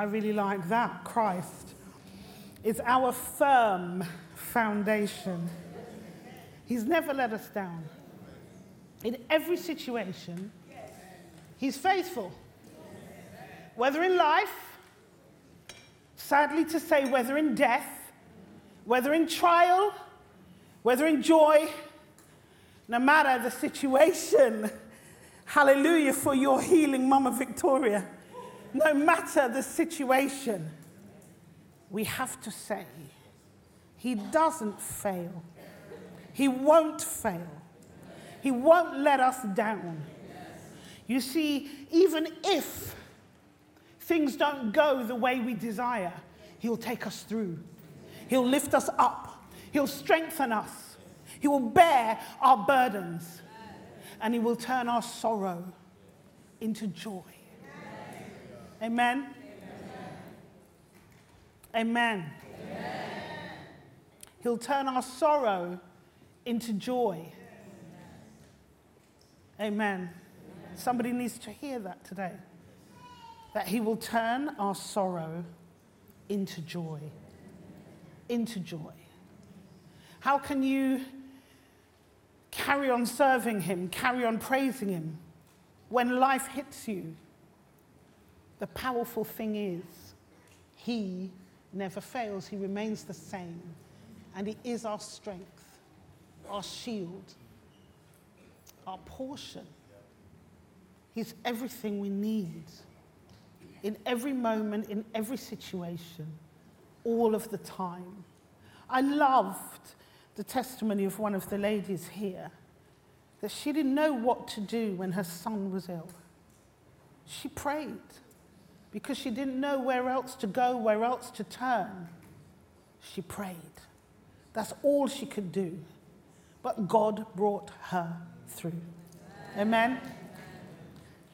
I really like that. Christ is our firm foundation. He's never let us down. In every situation, He's faithful. Whether in life, sadly to say, whether in death, whether in trial, whether in joy, no matter the situation, hallelujah for your healing, Mama Victoria. No matter the situation, we have to say, He doesn't fail. He won't fail. He won't let us down. You see, even if things don't go the way we desire, He'll take us through. He'll lift us up. He'll strengthen us. He will bear our burdens. And He will turn our sorrow into joy. Amen. Amen. He'll turn our sorrow into joy. Amen. Somebody needs to hear that today. That He will turn our sorrow into joy. Into joy. How can you carry on serving Him, carry on praising Him when life hits you? The powerful thing is, He never fails, He remains the same, and He is our strength, our shield, our portion. He's everything we need in every moment, in every situation, all of the time. I loved the testimony of one of the ladies here that she didn't know what to do when her son was ill. She prayed because she didn't know where else to go, where else to turn. She prayed. That's all she could do. But God brought her through. Amen.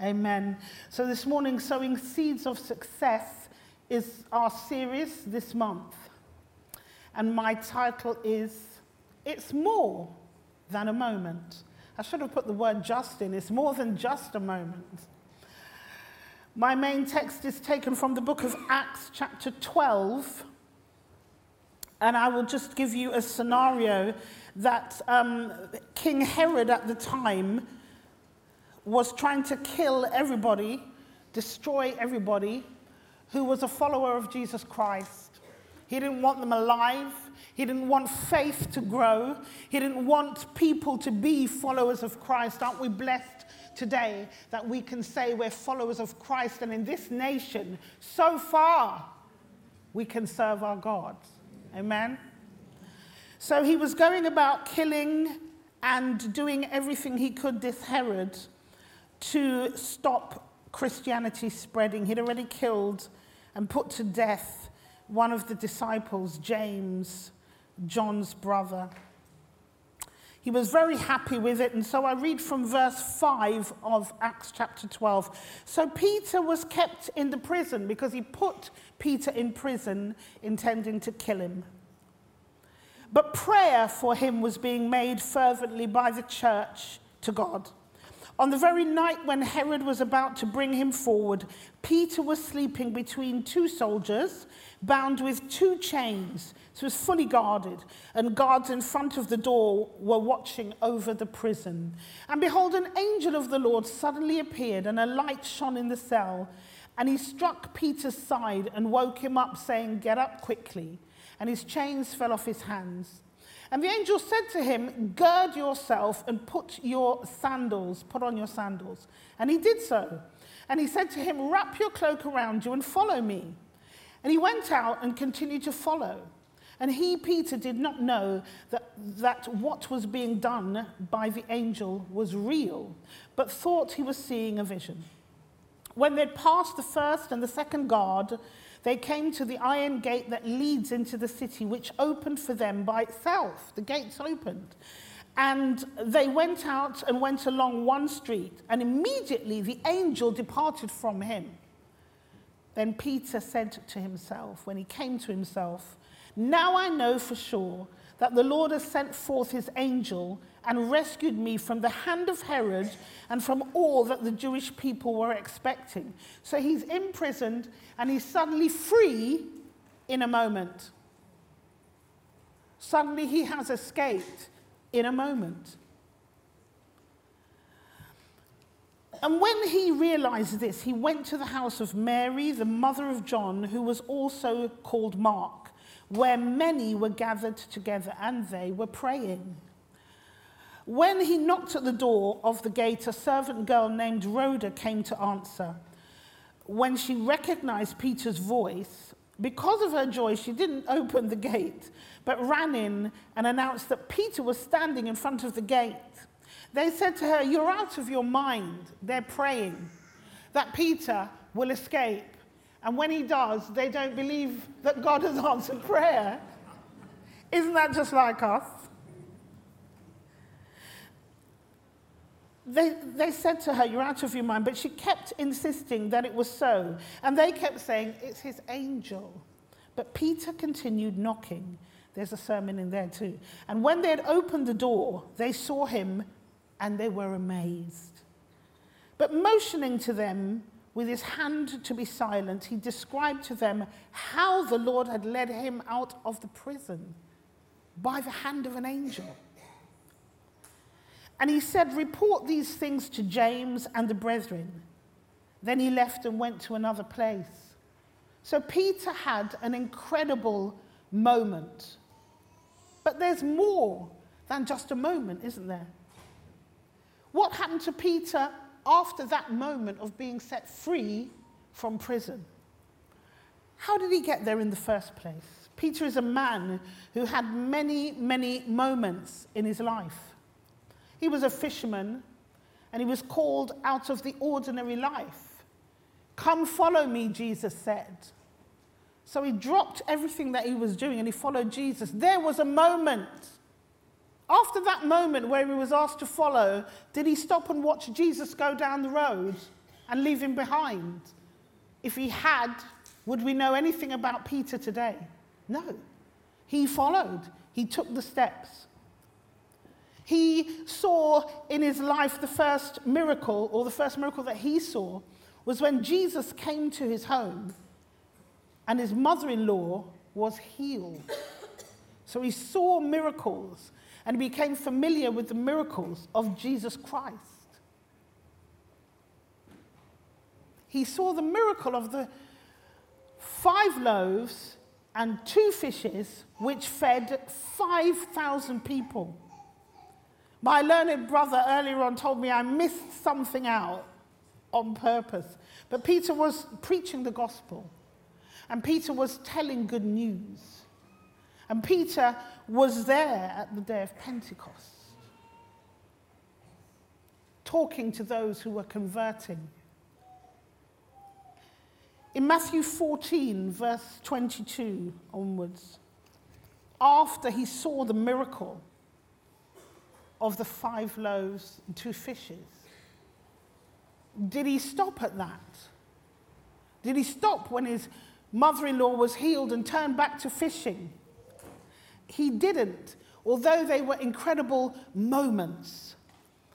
Amen. So this morning, Sowing Seeds of Success is our series this month. And my title is It's More Than a Moment. I should have put the word just in. It's more than just a moment. My main text is taken from the book of Acts, chapter 12. And I will just give you a scenario that um, King Herod at the time was trying to kill everybody, destroy everybody who was a follower of Jesus Christ. He didn't want them alive. He didn't want faith to grow. He didn't want people to be followers of Christ. Aren't we blessed today that we can say we're followers of Christ, and in this nation, so far, we can serve our God. Amen? So he was going about killing and doing everything he could, this Herod, to stop Christianity spreading. He'd already killed and put to death one of the disciples, James, John's brother. He was very happy with it. And so I read from verse 5 of Acts chapter 12. So Peter was kept in the prison because he put Peter in prison intending to kill him. But prayer for him was being made fervently by the church to God. On the very night when Herod was about to bring him forward, Peter was sleeping between two soldiers, bound with two chains. So it was fully guarded, and guards in front of the door were watching over the prison. And behold, an angel of the Lord suddenly appeared, and a light shone in the cell. And he struck Peter's side and woke him up, saying, Get up quickly. And his chains fell off his hands. And the angel said to him, Gird yourself and put your sandals, put on your sandals. And he did so. And he said to him, Wrap your cloak around you and follow me. And he went out and continued to follow. And he, Peter, did not know that, that what was being done by the angel was real, but thought he was seeing a vision. When they'd passed the first and the second guard, they came to the iron gate that leads into the city, which opened for them by itself. The gates opened. And they went out and went along one street, and immediately the angel departed from him. Then Peter said to himself, when he came to himself, Now I know for sure that the Lord has sent forth his angel and rescued me from the hand of Herod and from all that the Jewish people were expecting. So he's imprisoned and he's suddenly free in a moment. Suddenly he has escaped in a moment. And when he realized this, he went to the house of Mary, the mother of John, who was also called Mark, where many were gathered together and they were praying. When he knocked at the door of the gate, a servant girl named Rhoda came to answer. When she recognized Peter's voice, because of her joy, she didn't open the gate, but ran in and announced that Peter was standing in front of the gate. They said to her, You're out of your mind. They're praying that Peter will escape. And when he does, they don't believe that God has answered prayer. Isn't that just like us? They, they said to her, You're out of your mind. But she kept insisting that it was so. And they kept saying, It's his angel. But Peter continued knocking. There's a sermon in there too. And when they had opened the door, they saw him and they were amazed. But motioning to them with his hand to be silent, he described to them how the Lord had led him out of the prison by the hand of an angel. And he said, Report these things to James and the brethren. Then he left and went to another place. So Peter had an incredible moment. But there's more than just a moment, isn't there? What happened to Peter after that moment of being set free from prison? How did he get there in the first place? Peter is a man who had many, many moments in his life. He was a fisherman and he was called out of the ordinary life. Come follow me, Jesus said. So he dropped everything that he was doing and he followed Jesus. There was a moment after that moment where he was asked to follow, did he stop and watch Jesus go down the road and leave him behind? If he had, would we know anything about Peter today? No. He followed, he took the steps. He saw in his life the first miracle, or the first miracle that he saw, was when Jesus came to his home and his mother in law was healed. So he saw miracles and became familiar with the miracles of Jesus Christ. He saw the miracle of the five loaves and two fishes, which fed 5,000 people. My learned brother earlier on told me I missed something out on purpose. But Peter was preaching the gospel, and Peter was telling good news. And Peter was there at the day of Pentecost, talking to those who were converting. In Matthew 14, verse 22 onwards, after he saw the miracle of the five loaves and two fishes, did he stop at that? Did he stop when his mother in law was healed and turned back to fishing? he didn't, although they were incredible moments.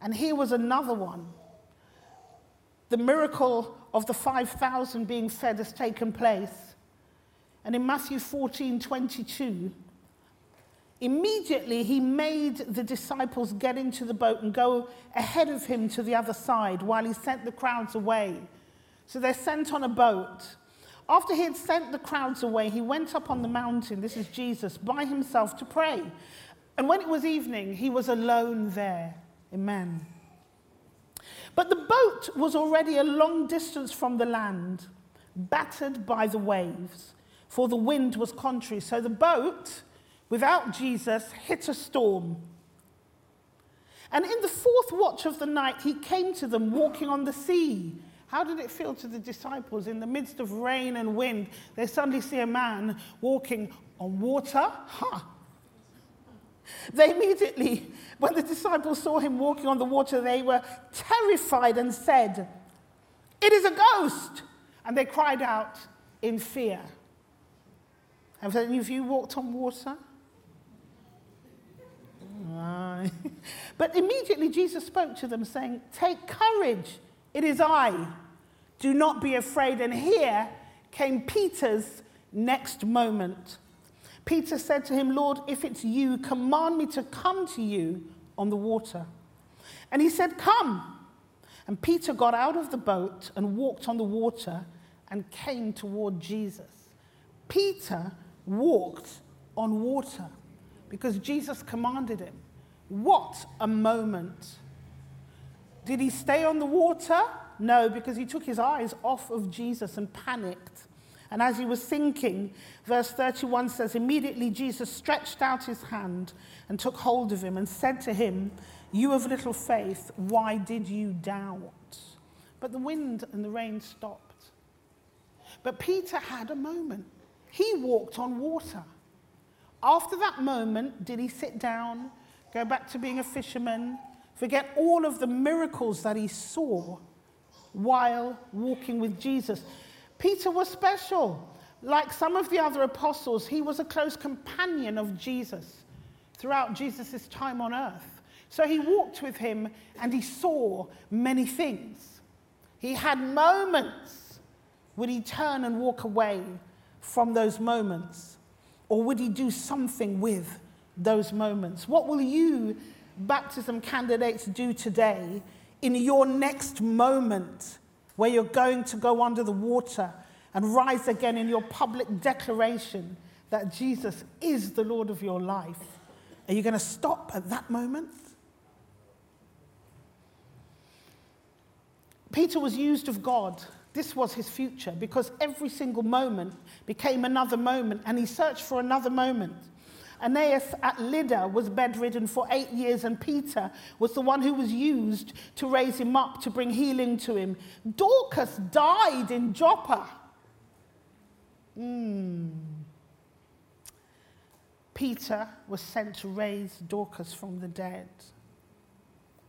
And here was another one. The miracle of the 5,000 being fed has taken place. And in Matthew 14 22, immediately he made the disciples get into the boat and go ahead of him to the other side while he sent the crowds away. So they're sent on a boat. After he had sent the crowds away, he went up on the mountain, this is Jesus, by himself to pray. And when it was evening, he was alone there. Amen. But the boat was already a long distance from the land, battered by the waves, for the wind was contrary. So the boat, without Jesus, hit a storm. And in the fourth watch of the night, he came to them walking on the sea how did it feel to the disciples in the midst of rain and wind? They suddenly see a man walking on water. Huh. They immediately, when the disciples saw him walking on the water, they were terrified and said, It is a ghost! And they cried out in fear. Have any of you walked on water? But immediately Jesus spoke to them, saying, Take courage, it is I. Do not be afraid. And here came Peter's next moment. Peter said to him, Lord, if it's you, command me to come to you on the water. And he said, Come. And Peter got out of the boat and walked on the water and came toward Jesus. Peter walked on water because Jesus commanded him. What a moment! Did he stay on the water? No, because he took his eyes off of Jesus and panicked. And as he was thinking, verse 31 says, Immediately Jesus stretched out his hand and took hold of him and said to him, You of little faith, why did you doubt? But the wind and the rain stopped. But Peter had a moment. He walked on water. After that moment, did he sit down, go back to being a fisherman, forget all of the miracles that he saw while walking with Jesus? Peter was special. Like some of the other apostles, he was a close companion of Jesus throughout Jesus' time on earth. So he walked with him and he saw many things. He had moments. Would he turn and walk away from those moments? Or would he do something with those moments? What will you, baptism candidates, do today in your next moment where you're going to go under the water and rise again in your public declaration that Jesus is the Lord of your life? Are you going to stop at that moment? Peter was used of God this was his future because every single moment became another moment and he searched for another moment. Aeneas at Lydda was bedridden for eight years, and Peter was the one who was used to raise him up, to bring healing to him. Dorcas died in Joppa. Mm. Peter was sent to raise Dorcas from the dead.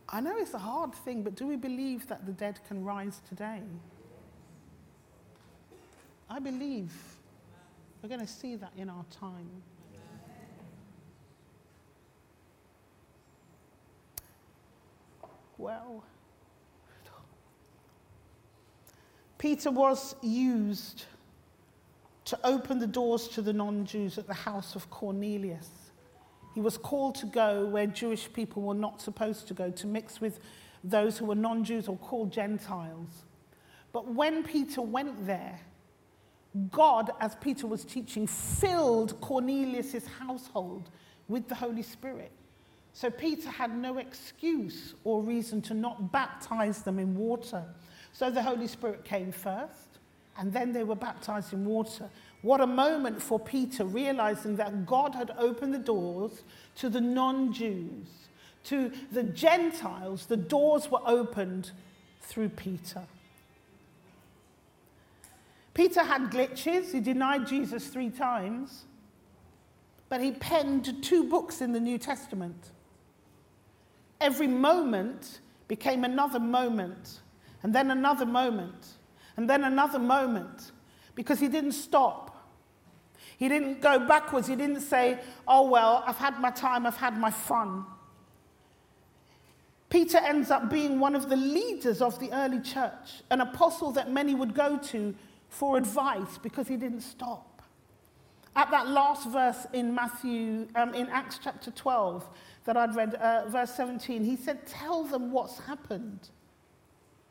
I know it's a hard thing, but do we believe that the dead can rise today? I believe we're going to see that in our time. Well, Peter was used to open the doors to the non Jews at the house of Cornelius. He was called to go where Jewish people were not supposed to go, to mix with those who were non Jews or called Gentiles. But when Peter went there, God, as Peter was teaching, filled Cornelius' household with the Holy Spirit. So Peter had no excuse or reason to not baptize them in water. So the Holy Spirit came first, and then they were baptized in water. What a moment for Peter, realizing that God had opened the doors to the non Jews, to the Gentiles. The doors were opened through Peter. Peter had glitches. He denied Jesus three times. But he penned two books in the New Testament. Every moment became another moment, and then another moment, and then another moment, because he didn't stop. He didn't go backwards. He didn't say, Oh, well, I've had my time, I've had my fun. Peter ends up being one of the leaders of the early church, an apostle that many would go to for advice because he didn't stop. At that last verse in Matthew, um, in Acts chapter 12, that I'd read, uh, verse 17, he said, Tell them what's happened.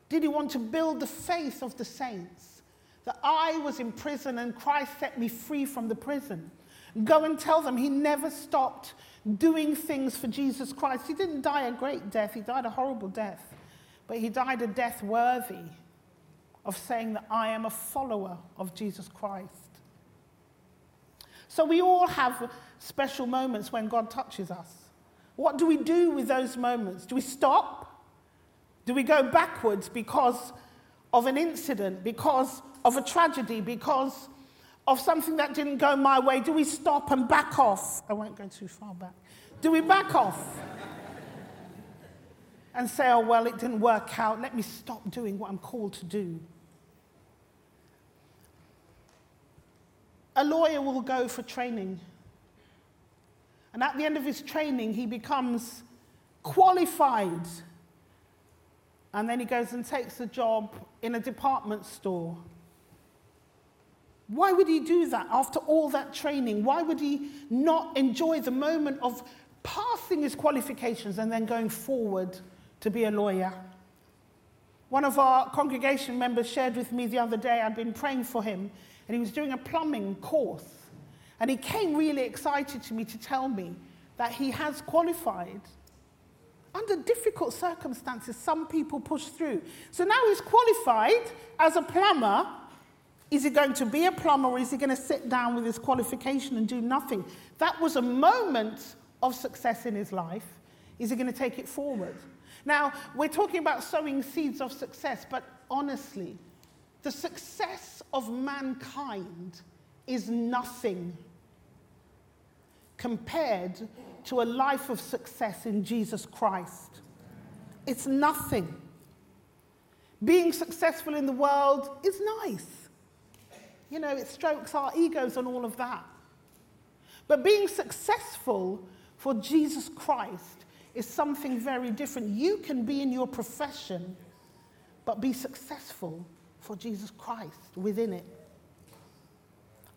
Did he want to build the faith of the saints? That I was in prison and Christ set me free from the prison. Go and tell them he never stopped doing things for Jesus Christ. He didn't die a great death, he died a horrible death, but he died a death worthy of saying that I am a follower of Jesus Christ. So we all have special moments when God touches us. What do we do with those moments? Do we stop? Do we go backwards because of an incident, because of a tragedy, because of something that didn't go my way? Do we stop and back off? I won't go too far back. Do we back off? and say, oh, well, it didn't work out. Let me stop doing what I'm called to do. A lawyer will go for training. And at the end of his training, he becomes qualified. And then he goes and takes a job in a department store. Why would he do that after all that training? Why would he not enjoy the moment of passing his qualifications and then going forward to be a lawyer? One of our congregation members shared with me the other day, I'd been praying for him, and he was doing a plumbing course. And he came really excited to me to tell me that he has qualified. Under difficult circumstances, some people push through. So now he's qualified as a plumber. Is he going to be a plumber or is he going to sit down with his qualification and do nothing? That was a moment of success in his life. Is he going to take it forward? Now, we're talking about sowing seeds of success, but honestly, the success of mankind is nothing compared to a life of success in Jesus Christ. It's nothing. Being successful in the world is nice. You know, it strokes our egos and all of that. But being successful for Jesus Christ is something very different. You can be in your profession, but be successful for Jesus Christ within it.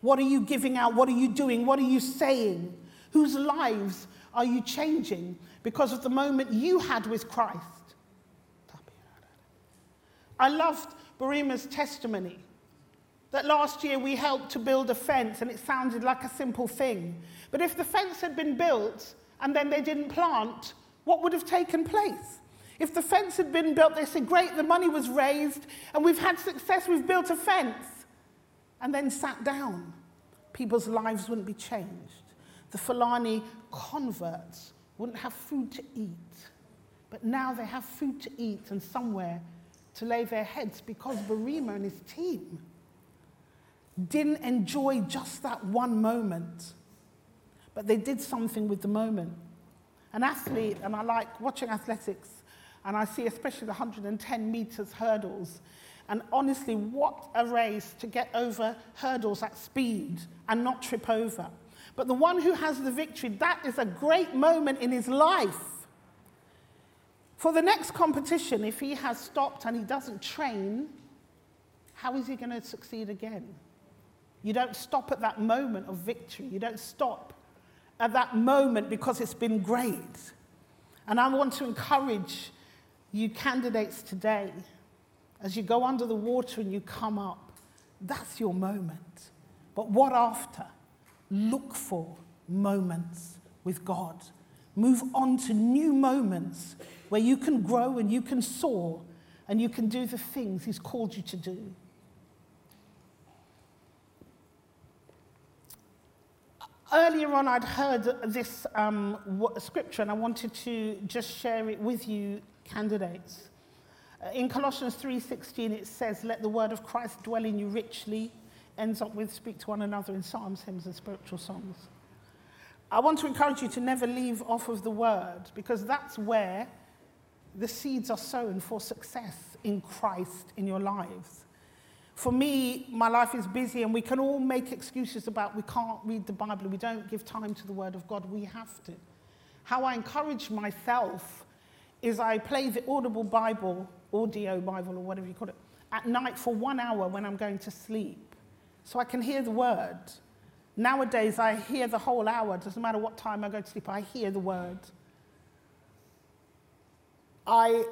What are you giving out? What are you doing? What are you saying? Whose lives are you changing because of the moment you had with Christ? I loved Barima's testimony that last year we helped to build a fence and it sounded like a simple thing. But if the fence had been built and then they didn't plant, what would have taken place? If the fence had been built, they said, Great, the money was raised and we've had success, we've built a fence, and then sat down, people's lives wouldn't be changed the Fulani converts wouldn't have food to eat. But now they have food to eat and somewhere to lay their heads because Barima and his team didn't enjoy just that one moment, but they did something with the moment. An athlete, and I like watching athletics, and I see especially the 110 meters hurdles. And honestly, what a race to get over hurdles at speed and not trip over. But the one who has the victory, that is a great moment in his life. For the next competition, if he has stopped and he doesn't train, how is he going to succeed again? You don't stop at that moment of victory. You don't stop at that moment because it's been great. And I want to encourage you candidates today, as you go under the water and you come up, that's your moment. But what after? Look for moments with God. Move on to new moments where you can grow and you can soar and you can do the things He's called you to do. Earlier on, I'd heard this um, scripture and I wanted to just share it with you, candidates. Uh, in Colossians 3:16, it says, "Let the word of Christ dwell in you richly." Ends up with speak to one another in psalms, hymns, and spiritual songs. I want to encourage you to never leave off of the word because that's where the seeds are sown for success in Christ in your lives. For me, my life is busy, and we can all make excuses about we can't read the Bible, we don't give time to the Word of God. We have to. How I encourage myself is I play the Audible Bible, audio Bible, or whatever you call it, at night for one hour when I'm going to sleep so I can hear the word. Nowadays, I hear the whole hour. Doesn't matter what time I go to sleep, I hear the word. I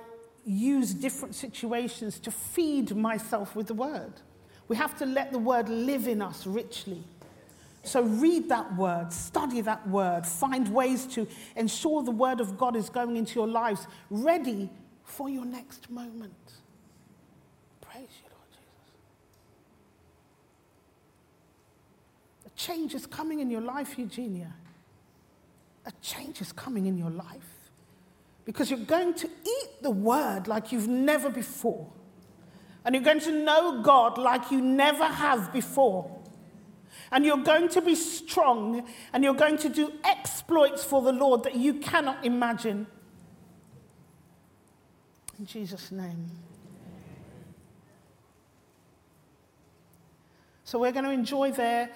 use different situations to feed myself with the word. We have to let the word live in us richly. So read that word, study that word, find ways to ensure the word of God is going into your lives, ready for your next moment. Change is coming in your life, Eugenia. A change is coming in your life. Because you're going to eat the word like you've never before. And you're going to know God like you never have before. And you're going to be strong and you're going to do exploits for the Lord that you cannot imagine. In Jesus' name. So we're going to enjoy their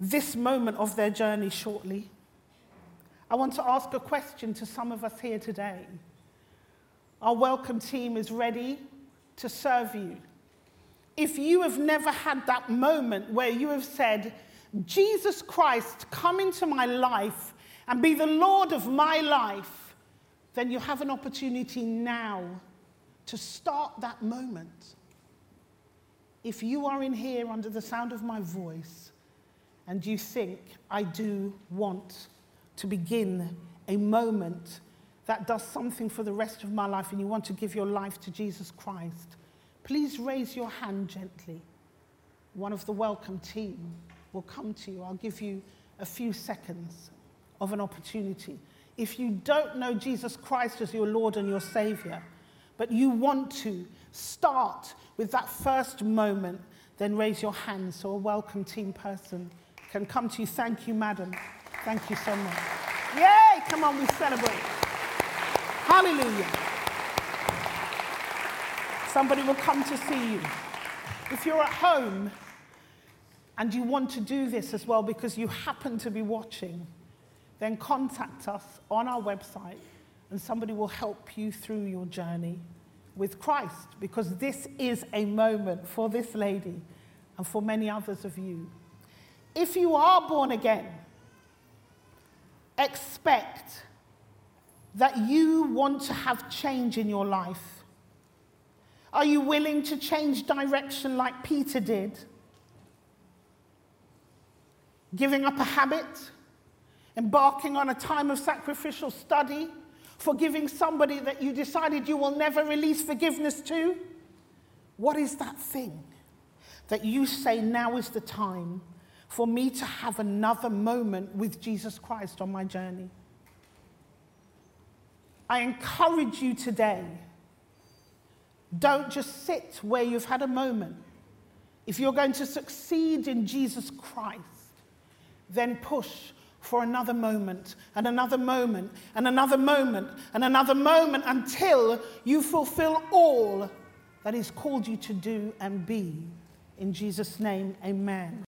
this moment of their journey shortly. I want to ask a question to some of us here today. Our welcome team is ready to serve you. If you have never had that moment where you have said, Jesus Christ, come into my life and be the Lord of my life, then you have an opportunity now to start that moment. If you are in here under the sound of my voice and you think, I do want to begin a moment that does something for the rest of my life and you want to give your life to Jesus Christ, please raise your hand gently. One of the welcome team will come to you. I'll give you a few seconds of an opportunity. If you don't know Jesus Christ as your Lord and your Savior, but you want to start with that first moment, then raise your hand so a welcome team person can come to you. Thank you, madam. Thank you so much. Yay! Come on, we celebrate. Hallelujah. Somebody will come to see you. If you're at home and you want to do this as well because you happen to be watching, then contact us on our website and somebody will help you through your journey with Christ because this is a moment for this lady and for many others of you. If you are born again, expect that you want to have change in your life? Are you willing to change direction like Peter did? Giving up a habit, embarking on a time of sacrificial study, forgiving somebody that you decided you will never release forgiveness to? What is that thing that you say now is the time for me to have another moment with Jesus Christ on my journey? I encourage you today don't just sit where you've had a moment. If you're going to succeed in Jesus Christ, then push for another moment and another moment and another moment and another moment until you fulfill all that He's called you to do and be. In Jesus' name, amen.